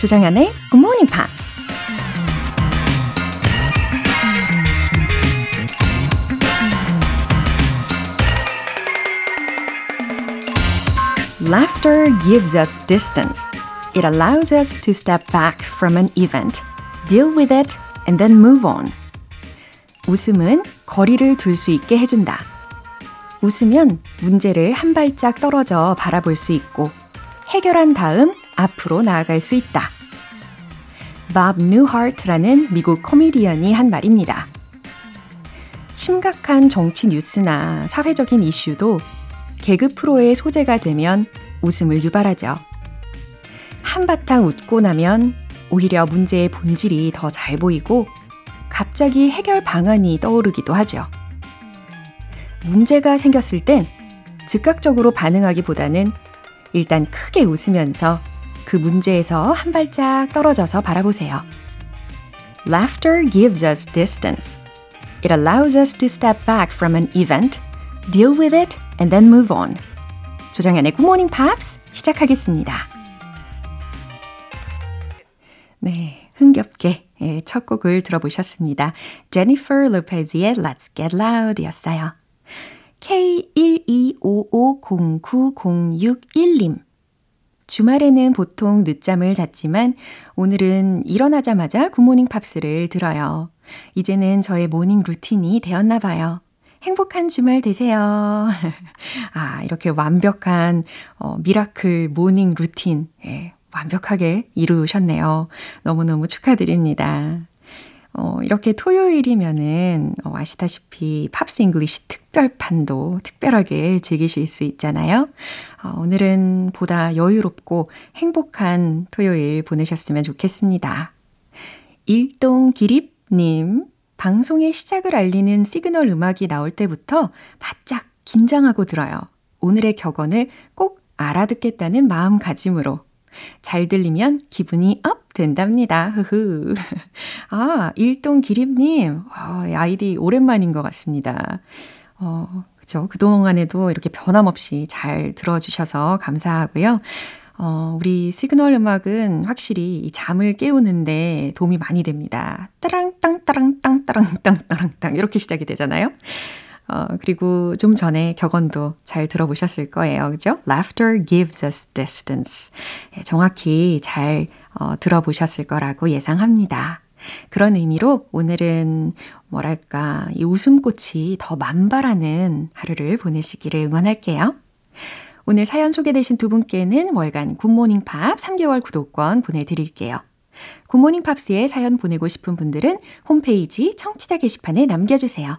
조장현의 Good Morning Pops. Laughter gives us distance. It allows us to step back from an event, deal with it, and then move on. 웃음은 거리를 둘 수 있게 해준다. 웃으면 문제를 한 발짝 떨어져 바라볼 수 있고 해결한 다음 앞으로 나아갈 수 있다. 밥 뉴하트라는 미국 코미디언이 한 말입니다. 심각한 정치 뉴스나 사회적인 이슈도 개그 프로의 소재가 되면 웃음을 유발하죠. 한바탕 웃고 나면 오히려 문제의 본질이 더 잘 보이고 갑자기 해결 방안이 떠오르기도 하죠. 문제가 생겼을 땐 즉각적으로 반응하기보다는 일단 크게 웃으면서 그 문제에서 한 발짝 떨어져서 바라보세요. Laughter gives us distance. It allows us to step back from an event, deal with it, and then move on. 조정연의 Good Morning Pops 시작하겠습니다. 네, 흥겹게 첫 곡을 들어보셨습니다. 제니퍼 로페즈의 Let's Get Loud 였어요. K125509061님. 주말에는 보통 늦잠을 잤지만 오늘은 일어나자마자 굿모닝 팝스를 들어요. 이제는 저의 모닝 루틴이 되었나 봐요. 행복한 주말 되세요. 아, 이렇게 완벽한 어, 미라클 모닝 루틴 예, 완벽하게 이루셨네요. 너무너무 축하드립니다. 어, 이렇게 토요일이면은 어, 아시다시피 팝스 잉글리시 특별판도 특별하게 즐기실 수 있잖아요. 어, 오늘은 보다 여유롭고 행복한 토요일 보내셨으면 좋겠습니다. 일동 기립님, 방송의 시작을 알리는 시그널 음악이 나올 때부터 바짝 긴장하고 들어요. 오늘의 격언을 꼭 알아듣겠다는 마음가짐으로 잘 들리면 기분이 업 된답니다. 흐흐. 아, 일동 기립님. 아, 아이디 오랜만인 것 같습니다. 어, 그죠. 그동안에도 이렇게 변함없이 잘 들어주셔서 감사하고요. 어, 우리 시그널 음악은 확실히 이 잠을 깨우는데 도움이 많이 됩니다. 따랑, 땅, 따랑, 땅, 따랑, 땅, 따랑, 땅. 이렇게 시작이 되잖아요. 어, 그리고 좀 전에 격언도 잘 들어보셨을 거예요. 그죠? Laughter gives us distance. 예, 정확히 잘 어, 들어보셨을 거라고 예상합니다. 그런 의미로 오늘은 뭐랄까, 이 웃음꽃이 더 만발하는 하루를 보내시기를 응원할게요. 오늘 사연 소개되신 두 분께는 월간 굿모닝 팝 3개월 구독권 보내드릴게요. 굿모닝 팝스에 사연 보내고 싶은 분들은 홈페이지 청취자 게시판에 남겨주세요.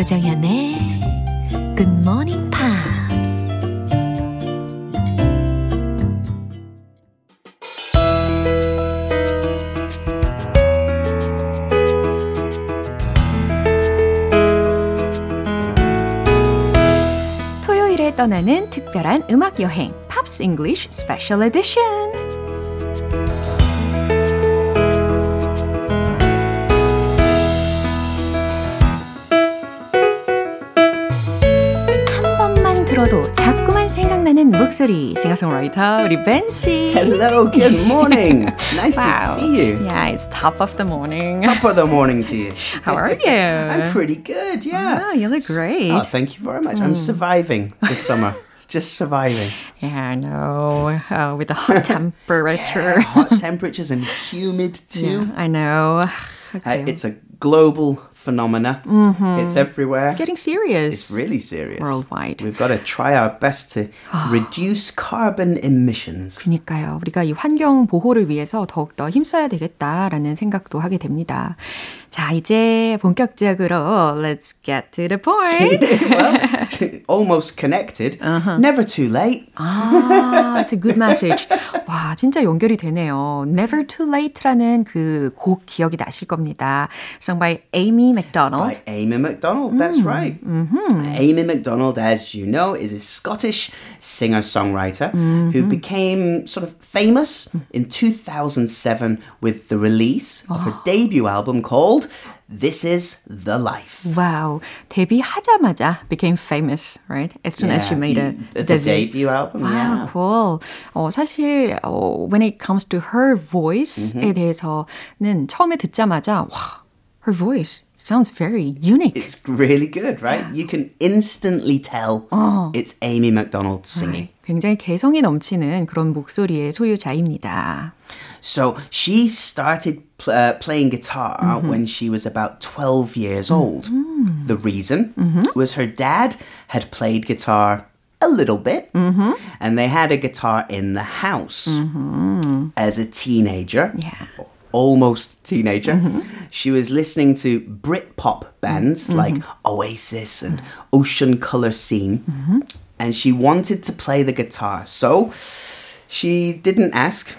조정현의 굿모닝 팝스 떠나는 특별한 음악 여행 팝스 잉글리쉬 스페셜 에디션 생각나는 목소리 싱어송라이터 우리 벤 씨. Hello, good morning. Nice wow. to see you. Yeah, it's top of the morning. Top of the morning to you. How are you? I'm pretty good, yeah. Oh, you look great. Oh, thank you very much. I'm surviving this summer. Just surviving. Yeah, I know. Uh, with the hot temperature. Yeah, hot temperatures and humid too. Yeah, I know. Uh, it's a global phenomena. It's everywhere. It's getting serious. It's really serious. Worldwide. We've got to try our best to reduce carbon emissions. 그니까요. 우리가 이 환경 보호를 위해서 더욱더 힘써야 되겠다라는 생각도 하게 됩니다. 자, 이제 본격적으로 let's get to the point. well, almost connected. Never too late. 아, it's a good message. 와, 진짜 연결이 되네요. Never Too Late라는 그 곡 기억이 나실 겁니다. Sung by Amy McDonald. By Amy MacDonald, that's right. Amy MacDonald, as you know, is a Scottish singer songwriter who became sort of famous in 2007 with the release of her debut album called This Is the Life. Wow, 데뷔하자마자 became famous, right? As soon as she made a the, the debut album, Wow, yeah. cool. 어, 사실 어, when it comes to her voice에 대해서는 처음에 듣자마자 와, her voice sounds very unique. It's really good, right? You can instantly tell it's Amy MacDonald singing. 굉장히 개성이 넘치는 그런 목소리의 소유자입니다. So she started pl- uh, playing guitar mm-hmm. when she was about 12 years old. Mm-hmm. The reason mm-hmm. was her dad had played guitar a little bit, and they had a guitar in the house. As a teenager, Yeah. almost teenager, she was listening to Britpop bands like Oasis and Ocean Colour Scene, and she wanted to play the guitar. So she didn't ask.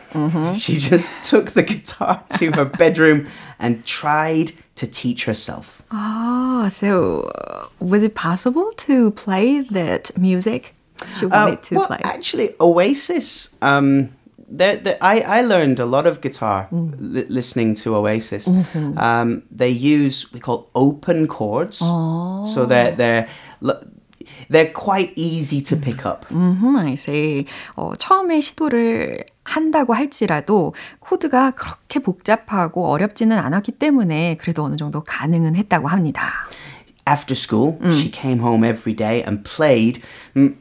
She just took the guitar to her bedroom and tried to teach herself. Ah, so uh, was it possible to play that music she wanted Uh, to well, play? actually, Oasis. Um, they're, they're- I, I learned a lot of guitar li- listening to Oasis. Um, they use we call open chords, so they're they're they're quite easy to pick up. 음, I see. 어, 처음에 시도를 한다고 할지라도 코드가 그렇게 복잡하고 어렵지는 않았기 때문에 그래도 어느 정도 가능은 했다고 합니다. After school, she came home every day and played. mm,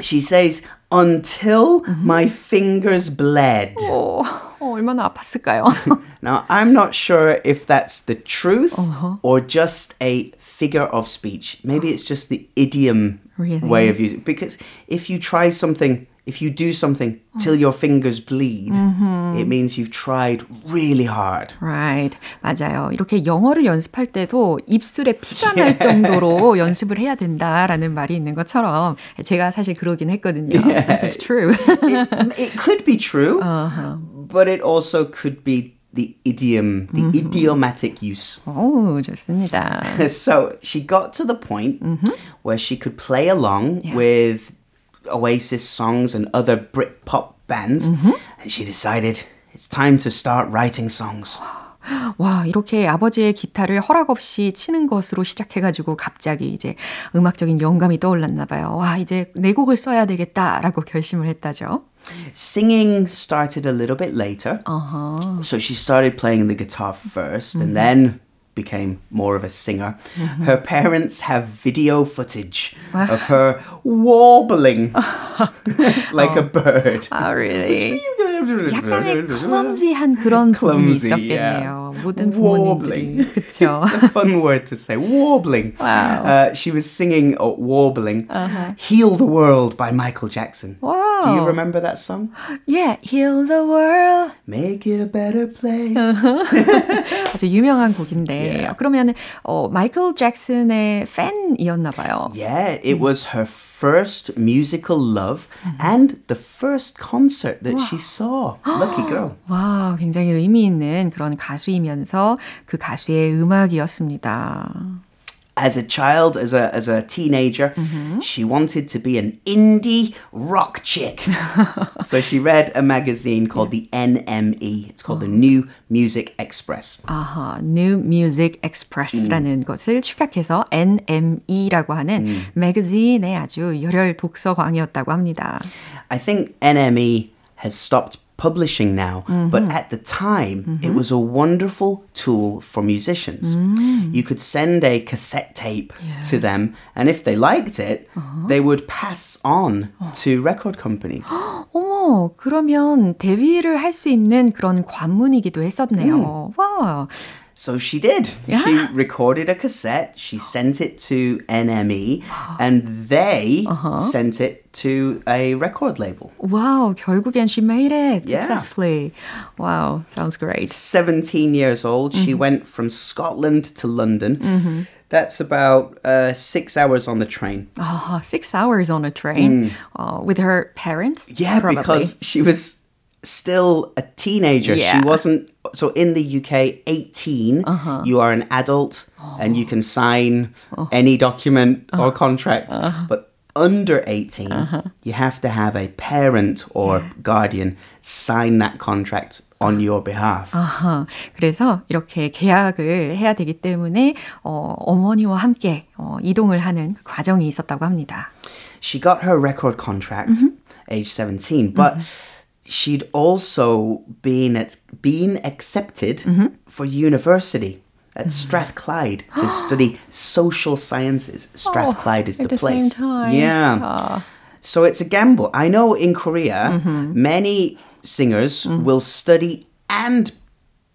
She says until my fingers bled. 어, 어, 얼마나 아팠을까요? Now, I'm not sure if that's the truth or just a figure of speech. Maybe it's just the idiom Really? way of using Because if you try something, if you do something till your fingers bleed, it means you've tried really hard. Right. 맞아요. 이렇게 영어를 연습할 때도 입술에 피가 날 정도로 연습을 해야 된다라는 말이 있는 것처럼 제가 사실 그러긴 했거든요. That's not true. it, it could be true, but it also could be the idiom, the idiomatic use. 오, 좋습니다. so she got to the point where she could play along with Oasis songs and other Britpop bands, and she decided it's time to start writing songs. 와, 이렇게 아버지의 기타를 허락 없이 치는 것으로 시작해가지고 갑자기 이제 음악적인 영감이 떠올랐나 봐요. 와, 이제 내 곡을 써야 되겠다라고 결심을 했다죠. Singing started a little bit later, so she started playing the guitar 1st and then became more of a singer. Her parents have video footage of her warbling like a bird. 아, really? 약간의 clumsy한 그런 부분이 Clumsy, 있었겠네요. yeah. 모든 Warbling. 부모님들이. 그쵸? It's a fun word to say. Warbling. Wow. Uh, she was singing uh, Warbling. Heal the World by Michael Jackson. Wow. Do you remember that song? Yeah, heal the world. Make it a better place. 아주 유명한 곡인데. Yeah. 그러면 어, 마이클 잭슨의 팬이었나 봐요. yeah, it was her first musical love and the first concert that she saw. Lucky girl. 와, 굉장히 의미 있는 그런 가수이면서 그 가수의 음악이었습니다. As a child, as a as a teenager, she wanted to be an indie rock chick. so she read a magazine called the NME. It's called the New Music Express. 아하, New Music Express라는 것을 축약해서 NME라고 하는 매거진의 아주 열혈 독서광이었다고 합니다. I think NME has stopped publishing now, but at the time, it was a wonderful tool for musicians. You could send a cassette tape to them, and if they liked it, they would pass on to record companies. 어머, 그러면 데뷔를 할 수 있는 그런 관문이기도 했었네요. 와. So she did. She recorded a cassette, she sent it to NME, and they sent it to a record label. Wow, 결국엔 she made it Yeah. successfully. Wow, sounds great. 17 years old, she went from Scotland to London. That's about uh, six hours on the train. Oh, six hours on a train uh, with her parents. Mm. Yeah, probably. because she was still a teenager. Yeah. She wasn't. So in the UK, 18, Uh-huh. you are an adult and you can sign Oh. any document Uh-huh. or contract. But under 18, you have to have a parent or guardian sign that contract on your behalf. 아하, 그래서 이렇게 계약을 해야 되기 때문에 어, 어머니와 함께 어, 이동을 하는 그 과정이 있었다고 합니다. she got her record contract Mm-hmm. age 17 but she'd also been at, been accepted Mm-hmm. for university at Strathclyde to study social sciences Strathclyde is Oh, at the the place same time. yeah Ah. so it's a gamble i know in korea Mm-hmm. many singers will study and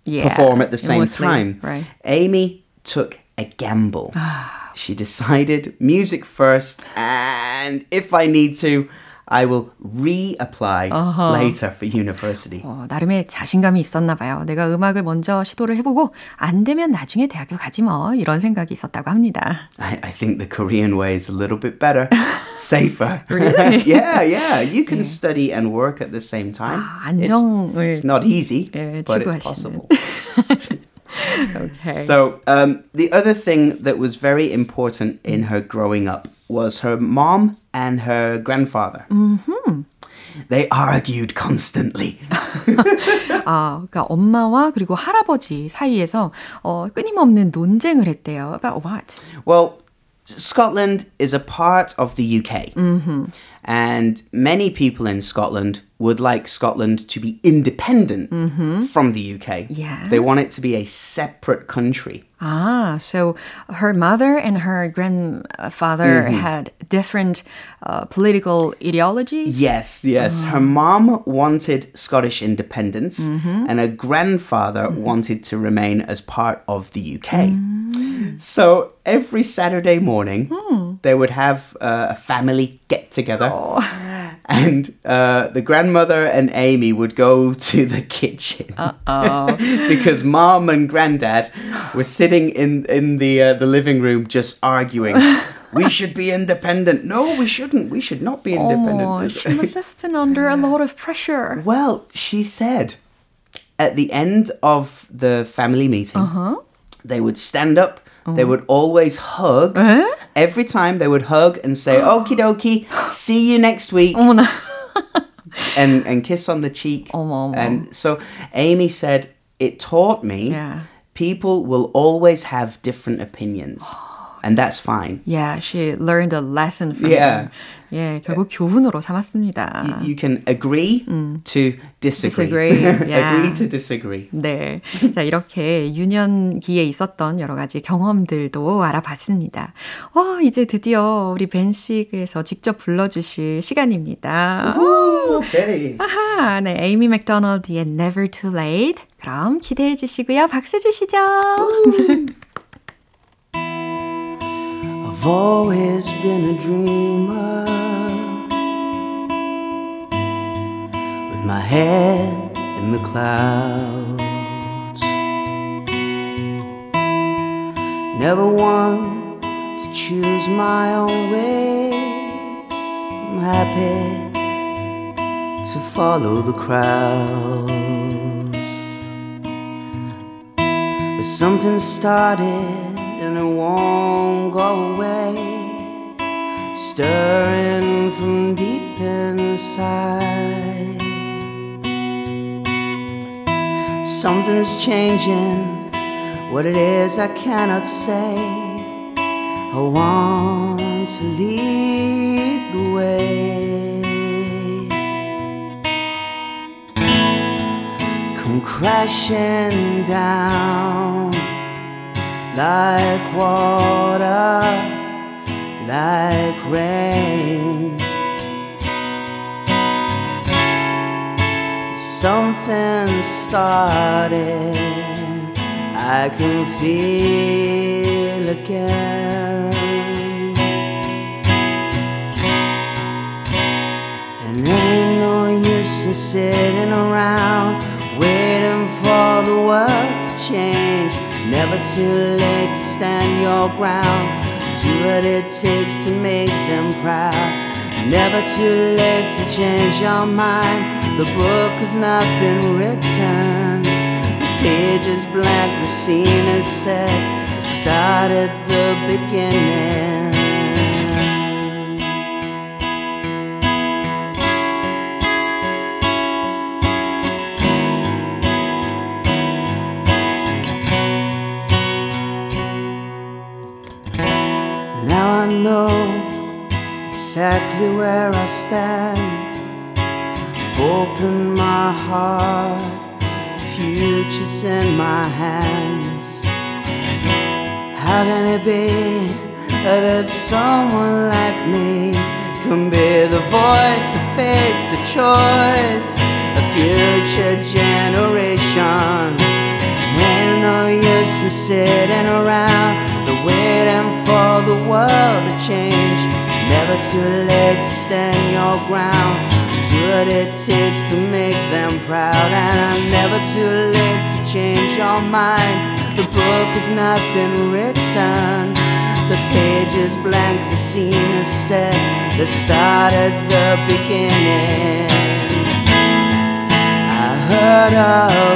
Yeah, perform at the same mostly, time. Right. Amy took a gamble. she decided music first, and if I need to, I will reapply later for university. 어, 나름의 자신감이 있었나 봐요. 내가 음악을 먼저 시도를 해보고 안 되면 나중에 대학교 가지 뭐 이런 생각이 있었다고 합니다. I, I think the Korean way is a little bit better, safer. Really? yeah, yeah. You can study and work at the same time. 아, 안정을 it's, it's not easy, 예, but it's 추구하시는. possible. Okay. So, um, the other thing that was very important in her growing up was her mom and her grandfather. Mm-hmm. They argued constantly. 아, 그러니까 엄마와 그리고 할아버지 사이에서 어, 끊임없는 논쟁을 했대요. About what? Well, Scotland is a part of the UK. And many people in Scotland would like Scotland to be independent from the UK. Yeah. They want it to be a separate country. Ah, so her mother and her grandfather Mm-hmm. had different uh, political ideologies. Yes, yes. Her mom wanted Scottish independence, and her grandfather wanted to remain as part of the UK. So every Saturday morning, they would have uh, a family get together. And uh, the grandmother and Amy would go to the kitchen because mom and granddad were sitting in in the uh, the living room just arguing. we should be independent. No, we shouldn't. We should not be independent. Oh, she must have been under a lot of pressure. Well, she said at the end of the family meeting, they would stand up. They would always hug every time they would hug and say, okie dokie, see you next week. Oh, no. and, and kiss on the cheek. Oh, oh, oh, and so Amy said, it taught me yeah. people will always have different opinions. Oh, And that's fine. Yeah, she learned a lesson from Yeah. her. 예, 결국 교훈으로 삼았습니다. You can agree to disagree. Disagree, yeah. agree to disagree. 네. 자, 이렇게 유년기에 있었던 여러 가지 경험들도 알아봤습니다. 와, 이제 드디어 우리 벤 씨께서 직접 불러주실 시간입니다. Okay. 아하, 네. 에이미 맥도널드의 Never Too Late. 그럼 기대해 주시고요. 박수 주시죠. I've always been a dreamer with my head in the clouds. Never one to choose my own way. I'm happy to follow the crowds. But something started and it won't. Stirring from deep inside. Something's changing. What it is, I cannot say. I want to lead the way. Come crashing down like water, like rain. Something started, I can feel again. And ain't no use in sitting around waiting for the world to change. Never too late to stand your ground. What it takes to make them proud. Never too late to change your mind. The book has not been written. The page is blank, the scene is set. Start at the beginning. Exactly where I stand. Open my heart, the future's in my hands. How can it be that someone like me can be the voice, a face, a choice, a future generation? Ain't no use in sitting around, the waiting for the world to change. Never too late to stand your ground. Do what it takes to make them proud, and I'm never too late to change your mind. The book has not been written. The page is blank, the scene is set. The start at the beginning. I heard a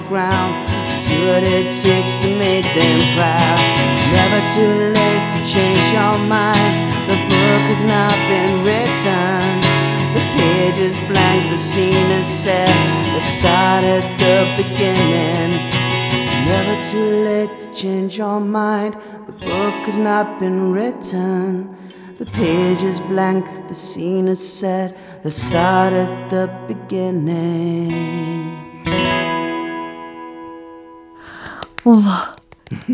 ground. Do what it takes to make them proud. Never too late to change your mind. The book has not been written. The page is blank, the scene is set. Let's start at the beginning. Never too late to change your mind. The book has not been written. The page is blank, the scene is set. Let's start at the beginning. 우와.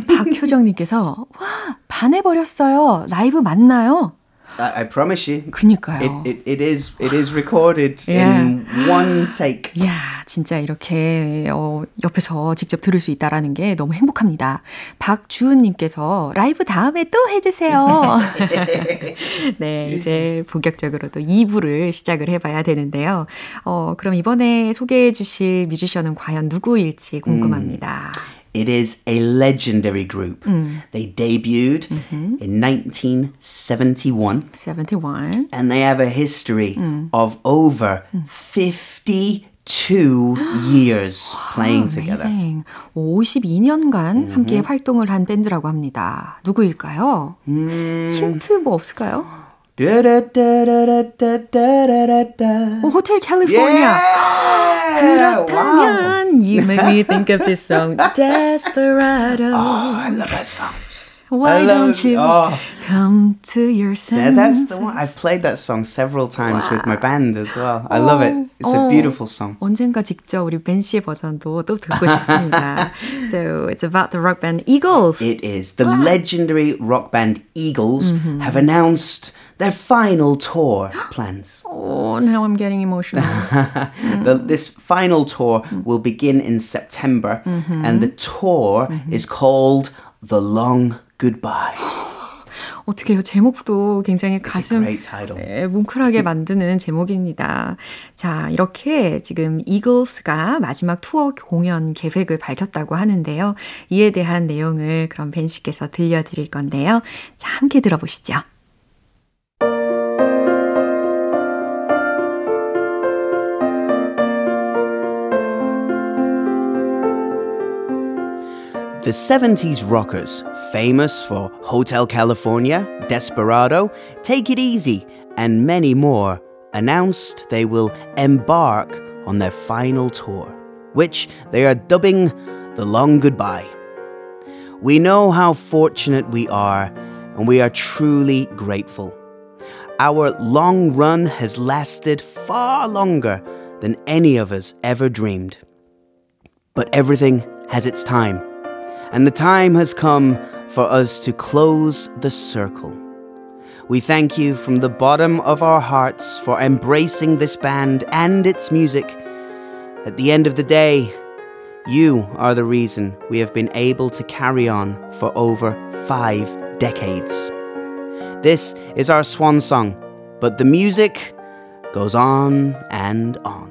박효정님께서, 와, 반해버렸어요. 라이브 맞나요? I, I promise you. 그니까요. It, it, it is it is recorded Yeah. in one take. 이야, 진짜 이렇게 어, 옆에서 직접 들을 수 있다라는 게 너무 행복합니다. 박주은님께서 라이브 다음에 또 해주세요. 네, 이제 본격적으로 또 2부를 시작을 해봐야 되는데요. 어, 그럼 이번에 소개해 주실 뮤지션은 과연 누구일지 궁금합니다. It is a legendary group. They debuted in 1971 71. and they have a history of over 52 years playing together. Amazing. 52년간 함께 활동을 한 밴드라고 합니다. 누구일까요? 힌트 뭐 없을까요? Da-da-da-da-da-da-da-da. 오, 호텔 캘리포니아. Yeah! Wow. 그렇다면 you make me think of this song Desperado. Oh, I love that song. Why I love don't it. you Oh. come to your Yeah, senses? that's the one. I've played that song several times with my band as well. I love it. It's a 어, beautiful song. 언젠가 직접 우리 벤 씨의 버전도 또 듣고 싶습니다. so it's about the rock band Eagles. It is. The legendary rock band Eagles have announced their final tour plans. oh, now I'm getting emotional. the, this final tour will begin in September, and the tour is called The Long Goodbye. 어떻게요? 제목도 굉장히 가슴. 네, 뭉클하게 만드는 제목입니다. 자, 이렇게 지금 이글스가 마지막 투어 공연 계획을 밝혔다고 하는데요. 이에 대한 내용을 그럼 벤 씨께서 들려드릴 건데요. 자, 함께 들어보시죠. The 70s rockers, famous for Hotel California, Desperado, Take It Easy, and many more, announced they will embark on their final tour, which they are dubbing The Long Goodbye. We know how fortunate we are, and we are truly grateful. Our long run has lasted far longer than any of us ever dreamed. But everything has its time, and the time has come for us to close the circle. We thank you from the bottom of our hearts for embracing this band and its music. At the end of the day, you are the reason we have been able to carry on for over five decades. This is our swan song, but the music goes on and on.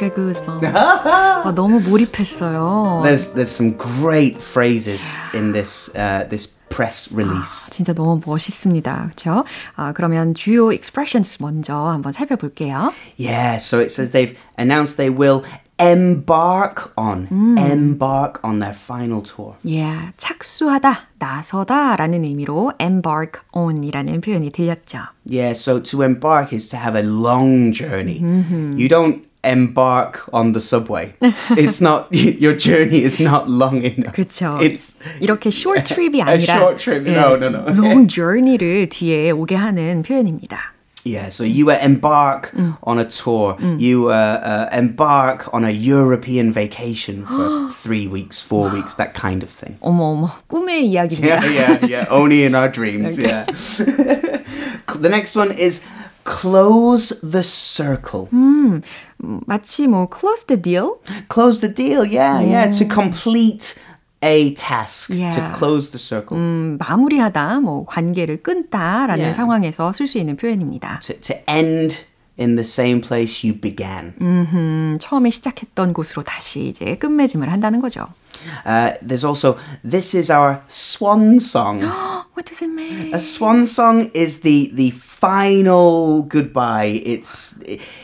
와우, I've got goosebumps. 아, 너무 몰입했어요. There's there's some great phrases in this uh, this press release. 진짜 너무 멋있습니다. 그렇죠? 아, 그러면 주요 expressions 먼저 한번 살펴볼게요. Yeah, so it says they've announced they will embark on embark on their final tour. Yeah, 착수하다, 나서다라는 의미로 embark on이라는 표현이 들렸죠. Yeah, so to embark is to have a long journey. You don't embark on the subway. it's not your journey is not long enough. 그렇죠. It's 이렇게 short trip이 A 아니라 short trip. No, no, no. long journey를 뒤에 오게 하는 표현입니다. Yeah, so you uh, embark on a tour. You uh, uh, embark on a European vacation for three weeks, four weeks, that kind of thing. 어머 어머 꿈의 이야기입니다. Yeah, yeah, yeah. Only in our dreams. Yeah. the next one is close the circle. 마치 뭐 close the deal Close the deal. Yeah, yeah. To complete a task. To Yeah. close the circle. 음, 마무리하다, 뭐 관계를 끊다라는 Yeah. 상황에서 쓸 수 있는 표현입니다. To, to end in the same place you began. 음, 처음에 시작했던 곳으로 다시 이제 끝맺음을 한다는 거죠. Uh, there's also this is our swan song. What does it mean? A swan song is the the final goodbye. It's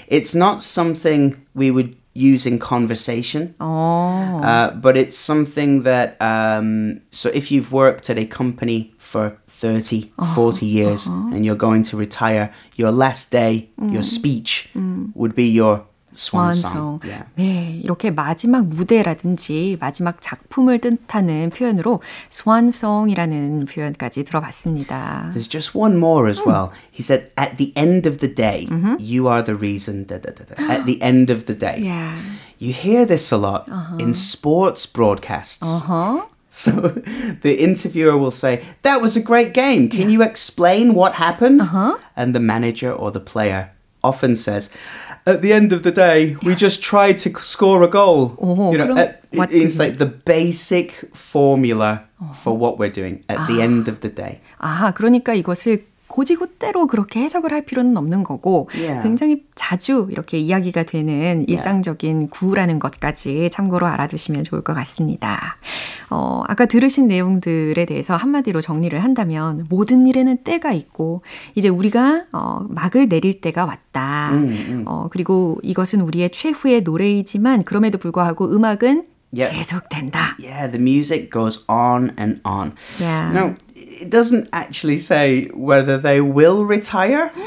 it's not something we would use in conversation, 어, uh, but it's something that um, so if you've worked at a company for 30, 40 years and you're going to retire, your last day, your speech would be your swan song. 완성. Yeah. 네, 이렇게 마지막 무대라든지 마지막 작품을 뜻하는 표현으로 swansong이라는 표현까지 들어봤습니다. There's just one more as well. He said, "At the end of the day, you are the reason." Da, da, da, da. At the end of the day, Yeah. you hear this a lot in sports broadcasts. Uh-huh. So the interviewer will say, "That was a great game. Can you explain what happened?" And the manager or the player often says, "At the end of the day, we just tried to score a goal." Oh, you know, 그럼 at- what it's do- like the basic formula for what we're doing at the end of the day. 아, 그러니까 이것을 고지고대로 그렇게 해석을 할 필요는 없는 거고 Yeah. 굉장히 자주 이렇게 이야기가 되는 일상적인 구라는 것까지 참고로 알아두시면 좋을 것 같습니다. 어, 아까 들으신 내용들에 대해서 한마디로 정리를 한다면 모든 일에는 때가 있고 이제 우리가 어, 막을 내릴 때가 왔다. 어, 그리고 이것은 우리의 최후의 노래이지만 그럼에도 불구하고 음악은 Yeah. 계속된다. Yeah, the music goes on and on. Yeah. Now, it doesn't actually say whether they will retire.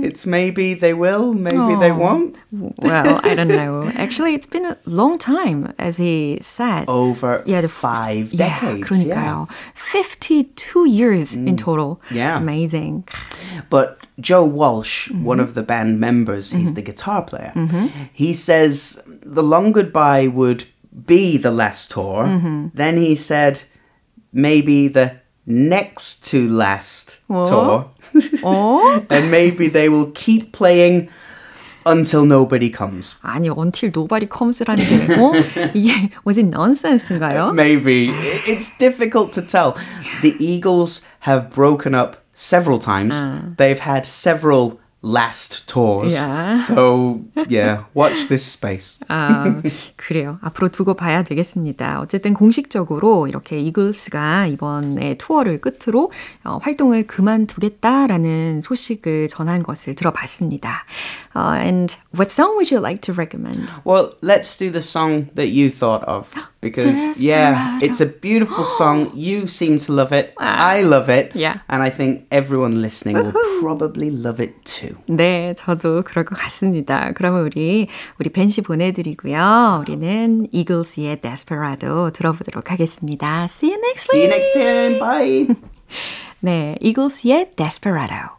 It's maybe they will, maybe they Oh. won't. Well, I don't know. Actually, it's been a long time, as he said. Over Yeah, the- five Yeah, decades. 그러니까요. 52 years in total. Yeah. Amazing. But Joe Walsh, one Mm-hmm. of the band members, he's the guitar player. He says the long goodbye would be the last tour. Mm-hmm. Then he said maybe the next to last What? tour. 어? and maybe they will keep playing until nobody comes. 아니, until nobody comes라는 게, 어? 이게, was it nonsense인가요? Maybe. I- It's difficult to tell. The Eagles have broken up several times. They've had several last tours. Yeah. So, yeah, watch this space. 아, 그래요. 앞으로 두고 봐야 되겠습니다. 어쨌든 공식적으로 이렇게 이글스가 이번에 투어를 끝으로 어, 활동을 그만두겠다라는 소식을 전한 것을 들어봤습니다. Uh, and what song would you like to recommend? Well, let's do the song that you thought of because yeah, it's a beautiful song. You seem to love it. I love it. Yeah. And I think everyone listening will probably love it too. 네, 저도 그럴 것 같습니다. 그러면 우리 우리 벤씨 보내드리고요. 우리는 이글스의 Desperado 들어보도록 하겠습니다. See you next See you week. next time. Bye. 네, 이글스의 Desperado.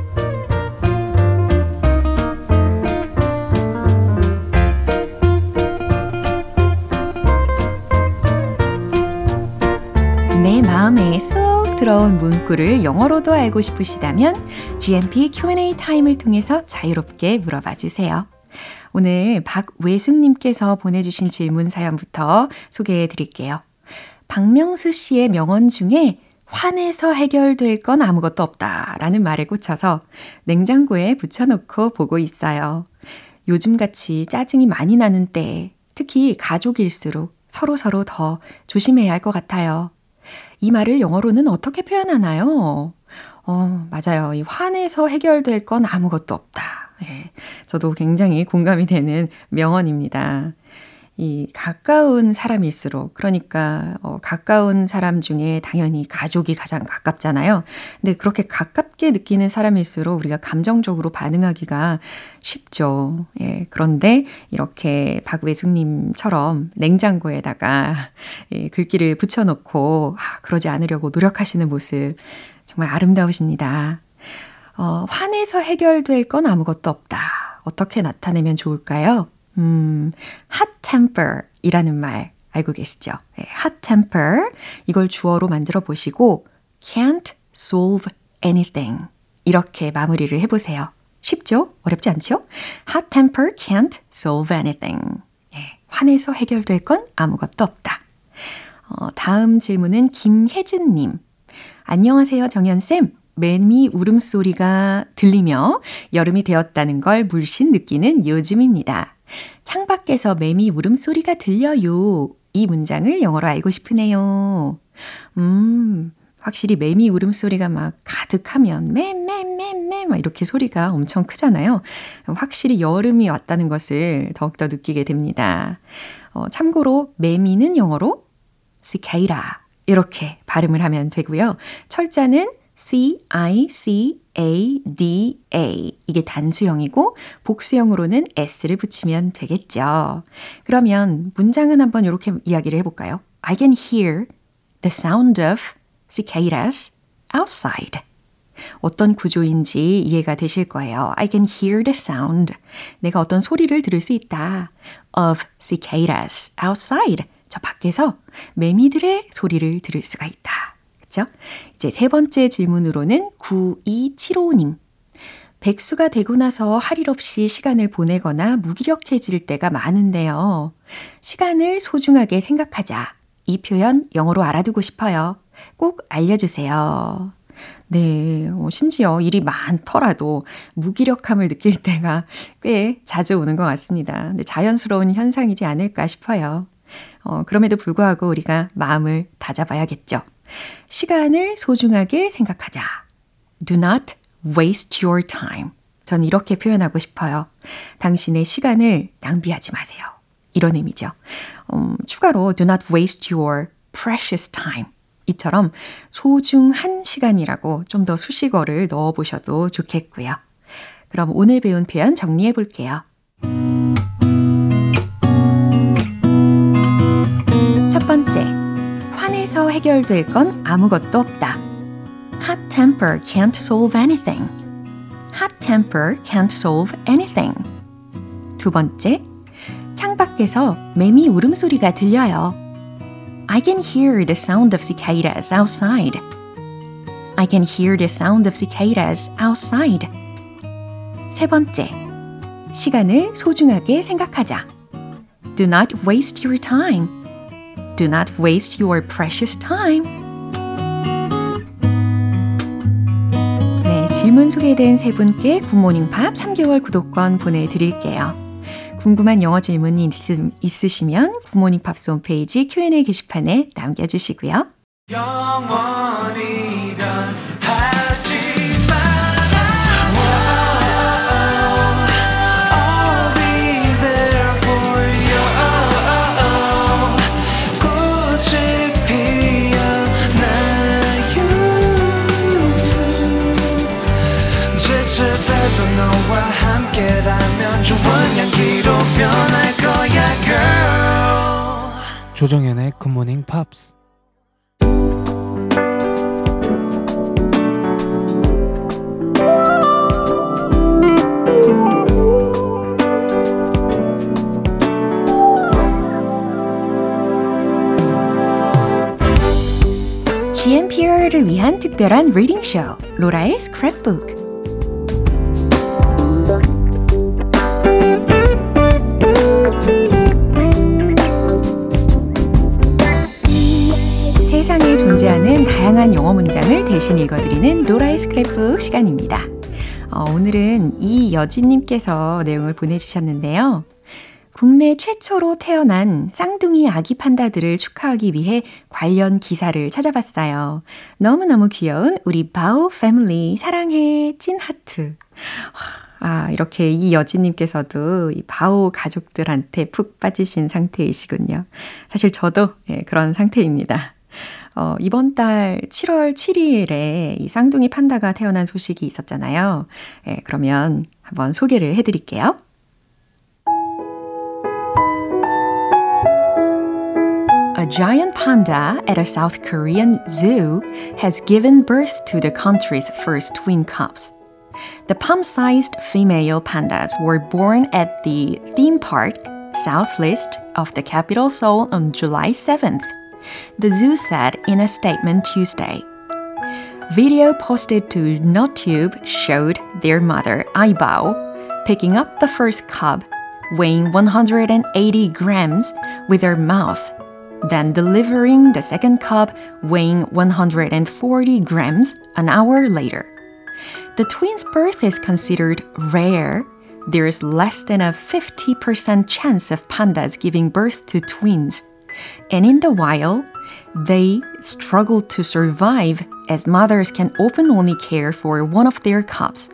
마음에 쏙 들어온 문구를 영어로도 알고 싶으시다면 GMP Q&A 타임을 통해서 자유롭게 물어봐 주세요. 오늘 박외숙님께서 보내주신 질문 사연부터 소개해 드릴게요. 박명수 씨의 명언 중에 화내서 해결될 건 아무것도 없다 라는 말에 꽂혀서 냉장고에 붙여놓고 보고 있어요. 요즘같이 짜증이 많이 나는 때, 특히 가족일수록 서로서로 더 조심해야 할 것 같아요. 이 말을 영어로는 어떻게 표현하나요? 어, 맞아요. 이 화내서 해결될 건 아무것도 없다. 예, 저도 굉장히 공감이 되는 명언입니다. 이 가까운 사람일수록 그러니까 어, 가까운 사람 중에 당연히 가족이 가장 가깝잖아요. 근데 그렇게 가깝게 느끼는 사람일수록 우리가 감정적으로 반응하기가 쉽죠. 예, 그런데 이렇게 박외숙 님처럼 냉장고에다가 예, 글귀를 붙여 놓고 아, 그러지 않으려고 노력하시는 모습 정말 아름다우십니다. 어, 화내서 해결될 건 아무것도 없다. 어떻게 나타내면 좋을까요? 음, hot temper 이라는 말 알고 계시죠? 네, hot temper. 이걸 주어로 만들어 보시고, can't solve anything. 이렇게 마무리를 해보세요. 쉽죠? 어렵지 않죠? hot temper can't solve anything. 네, 화내서 해결될 건 아무것도 없다. 어, 다음 질문은 김혜준님. 안녕하세요, 정연쌤. 매미 울음소리가 들리며 여름이 되었다는 걸 물씬 느끼는 요즘입니다. 창밖에서 매미 울음소리가 들려요. 이 문장을 영어로 알고 싶으네요. 음, 확실히 매미 울음소리가 막 가득하면 막 이렇게 소리가 엄청 크잖아요. 확실히 여름이 왔다는 것을 더욱더 느끼게 됩니다. 어, 참고로 매미는 영어로 cicada 이렇게 발음을 하면 되고요. 철자는 C-I-C-A-D-A. 이게 단수형이고, 복수형으로는 S를 붙이면 되겠죠. 그러면 문장은 한번 이렇게 이야기를 해볼까요? I can hear the sound of cicadas outside. 어떤 구조인지 이해가 되실 거예요. I can hear the sound. 내가 어떤 소리를 들을 수 있다. of cicadas outside. 저 밖에서 매미들의 소리를 들을 수가 있다. 그죠? 이제 세 번째 질문으로는 9275님. 백수가 되고 나서 할 일 없이 시간을 보내거나 무기력해질 때가 많은데요. 시간을 소중하게 생각하자. 이 표현 영어로 알아두고 싶어요. 꼭 알려주세요. 네, 어, 심지어 일이 많더라도 무기력함을 느낄 때가 꽤 자주 오는 것 같습니다. 자연스러운 현상이지 않을까 싶어요. 어, 그럼에도 불구하고 우리가 마음을 다잡아야겠죠. 시간을 소중하게 생각하자. Do not waste your time. 전 이렇게 표현하고 싶어요. 당신의 시간을 낭비하지 마세요. 이런 의미죠. 음, 추가로 do not waste your precious time. 이처럼 소중한 시간이라고 좀 더 수식어를 넣어 보셔도 좋겠고요. 그럼 오늘 배운 표현 정리해 볼게요. 첫 번째, 화내서 해결될 건 아무것도 없다. Hot temper can't solve anything. Hot temper can't solve anything. 두 번째, 창밖에서 매미 울음소리가 들려요. I can hear the sound of cicadas outside. I can hear the sound of cicadas outside. 세 번째, 시간을 소중하게 생각하자. Do not waste your time. Do not waste your precious time. 네, 질문 소개된 세 분께 굿모닝 팝 3개월 구독권 보내드릴게요. 궁금한 영어 질문이 있, 으 시면 굿모닝 팝스 홈페이지 Q&A 게시판에 남겨주시고요. 조정현의 굿모닝 팝스 GMPR를 위한 특별한 리딩 쇼 로라의 스크랩북 대신 읽어드리는 로라의 스크랩북 시간입니다. 어, 오늘은 이여진님께서 내용을 보내주셨는데요. 국내 최초로 태어난 쌍둥이 아기 판다들을 축하하기 위해 관련 기사를 찾아봤어요. 너무너무 귀여운 우리 바오 패밀리 사랑해 찐 하트. 아, 이렇게 이 여진님께서도 이 바오 가족들한테 푹 빠지신 상태이시군요. 사실 저도 예, 그런 상태입니다. 어, 이번 달 7월 7일에 이 쌍둥이 판다가 태어난 소식이 있었잖아요. 예, 그러면 한번 소개를 해드릴게요. A giant panda at a South Korean zoo has given birth to the country's first twin cubs. The palm-sized female pandas were born at the theme park southwest of the capital Seoul on July 7th. The zoo said in a statement Tuesday. Video posted to NotTube showed their mother, Aibao, picking up the first cub, weighing 180 grams, with her mouth, then delivering the second cub, weighing 140 grams, an hour later. The twins' birth is considered rare. There's less than a 50% chance of pandas giving birth to twins. And in the wild, they struggle to survive as mothers can often only care for one of their cubs.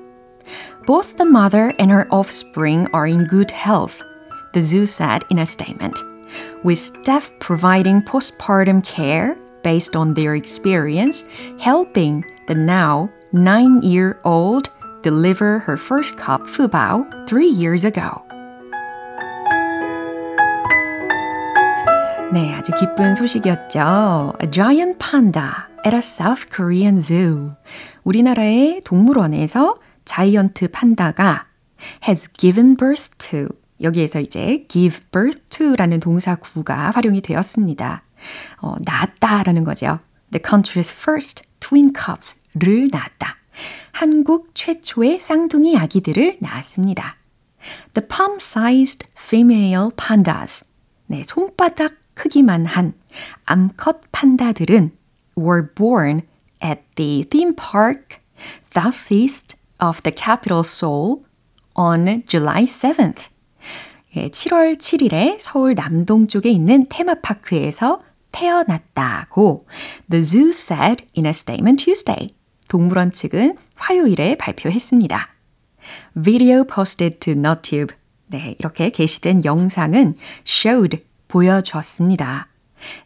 Both the mother and her offspring are in good health, the zoo said in a statement, with staff providing postpartum care based on their experience, helping the now nine year old deliver her first cub, Fubao, three years ago. 네, 아주 기쁜 소식이었죠. A giant panda at a South Korean zoo. 우리나라의 동물원에서 자이언트 판다가 has given birth to 여기에서 이제 give birth to라는 동사 구가 활용이 되었습니다. 어, 낳았다라는 거죠. The country's first twin cubs를 낳았다. 한국 최초의 쌍둥이 아기들을 낳았습니다. The palm-sized female pandas. 네, 손바닥 크기만 한 암컷 판다들은 were born at the theme park southeast of the capital Seoul on July 7th. 예, 7월 7일에 서울 남동쪽에 있는 테마파크에서 태어났다고 The zoo said in a statement Tuesday. 동물원 측은 화요일에 발표했습니다. Video posted to NotTube. 네, 이렇게 게시된 영상은 showed 보여줬습니다.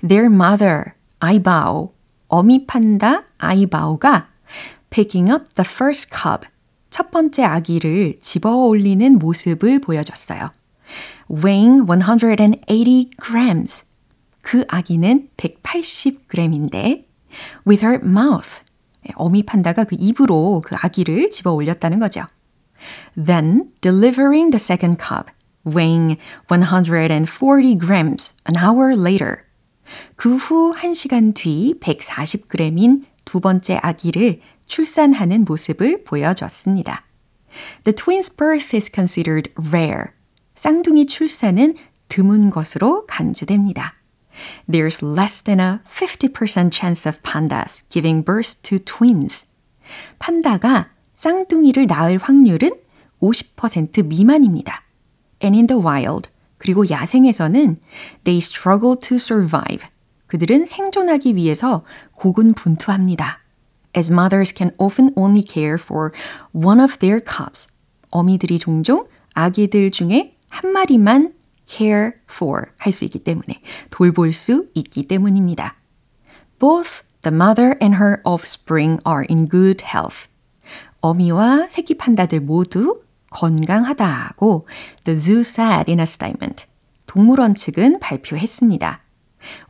Their mother, 아이바오, 어미 판다 아이바오가 picking up the first cub, 첫 번째 아기를 집어 올리는 모습을 보여줬어요. weighing 180 grams. 그 아기는 180g인데 with her mouth. 어미 판다가 그 입으로 그 아기를 집어 올렸다는 거죠. Then delivering the second cub. Weighing 140 grams an hour later. 그 후 1시간 뒤 140g인 두 번째 아기를 출산하는 모습을 보여줬습니다. The twins' birth is considered rare. 쌍둥이 출산은 드문 것으로 간주됩니다. There's less than a 50% chance of pandas giving birth to twins. 판다가 쌍둥이를 낳을 확률은 50% 미만입니다. And in the wild, 그리고 야생에서는 they struggle to survive. 그들은 생존하기 위해서 고군분투합니다. As mothers can often only care for one of their cubs. 어미들이 종종 아기들 중에 한 마리만 care for 할 수 있기 때문에 돌볼 수 있기 때문입니다. Both the mother and her offspring are in good health. 어미와 새끼 판다들 모두 건강하다고 The Zoo said in a statement. 동물원 측은 발표했습니다.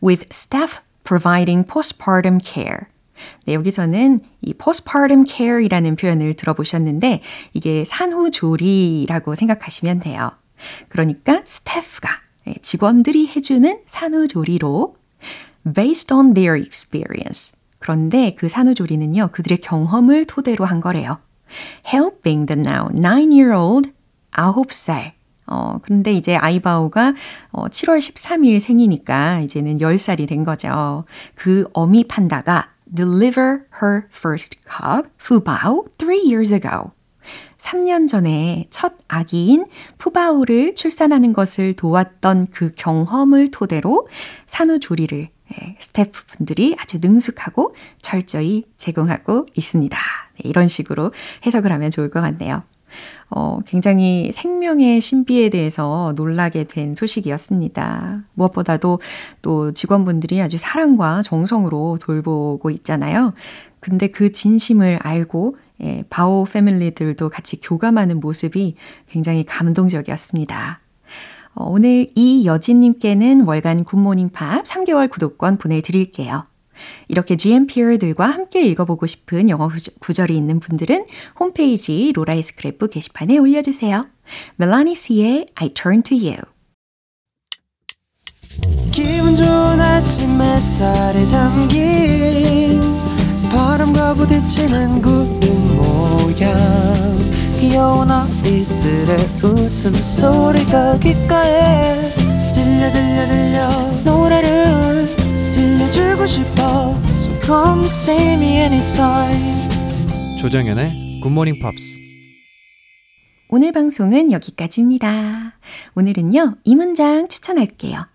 With staff providing postpartum care. 네, 여기서는 이 postpartum care이라는 표현을 들어보셨는데 이게 산후조리라고 생각하시면 돼요. 그러니까 스태프가 직원들이 해주는 산후조리로 based on their experience. 그런데 그 산후조리는요, 그들의 경험을 토대로 한 거래요. Helping the now 9-year-old 9살. 어, 근데 이제 아이바오가 어, 7월 13일 생이니까 이제는 10살이 된 거죠. 그 어미 판다가 deliver her first cub, 푸바오, 3 years ago. 3년 전에 첫 아기인 푸바오를 출산하는 것을 도왔던 그 경험을 토대로 산후조리를 스태프분들이 아주 능숙하고 철저히 제공하고 있습니다. 네, 이런 식으로 해석을 하면 좋을 것 같네요. 어, 굉장히 생명의 신비에 대해서 놀라게 된 소식이었습니다. 무엇보다도 또 직원분들이 아주 사랑과 정성으로 돌보고 있잖아요. 근데 그 진심을 알고 예, 바오 패밀리들도 같이 교감하는 모습이 굉장히 감동적이었습니다. 어, 오늘 이여진님께는 월간 굿모닝 팝 3개월 구독권 보내드릴게요. 이렇게 GMPR들과 함께 읽어보고 싶은 영어 구절이 있는 분들은 홈페이지 로라의 스크랩북 게시판에 올려주세요. 멜라니 씨의 I Turn to You 기분 좋은 아침 햇살에 담긴 바람과 부딪히는 구름 모양 귀여운 아이들의 웃음소리가 귓가에 들려 들려 들려 노래를 들려주고 싶어 So come see me anytime 조정연의 굿모닝 팝스 오늘 방송은 여기까지입니다. 오늘은요, 이 문장 추천할게요.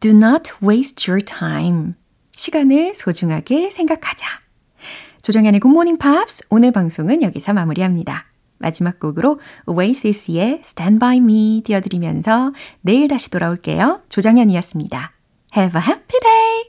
Do not waste your time. 시간을 소중하게 생각하자. 조정현의 굿모닝 팝스 오늘 방송은 여기서 마무리합니다. 마지막 곡으로 Oasis의 Stand By Me 띄워드리면서 내일 다시 돌아올게요. 조정현이었습니다. Have a happy day!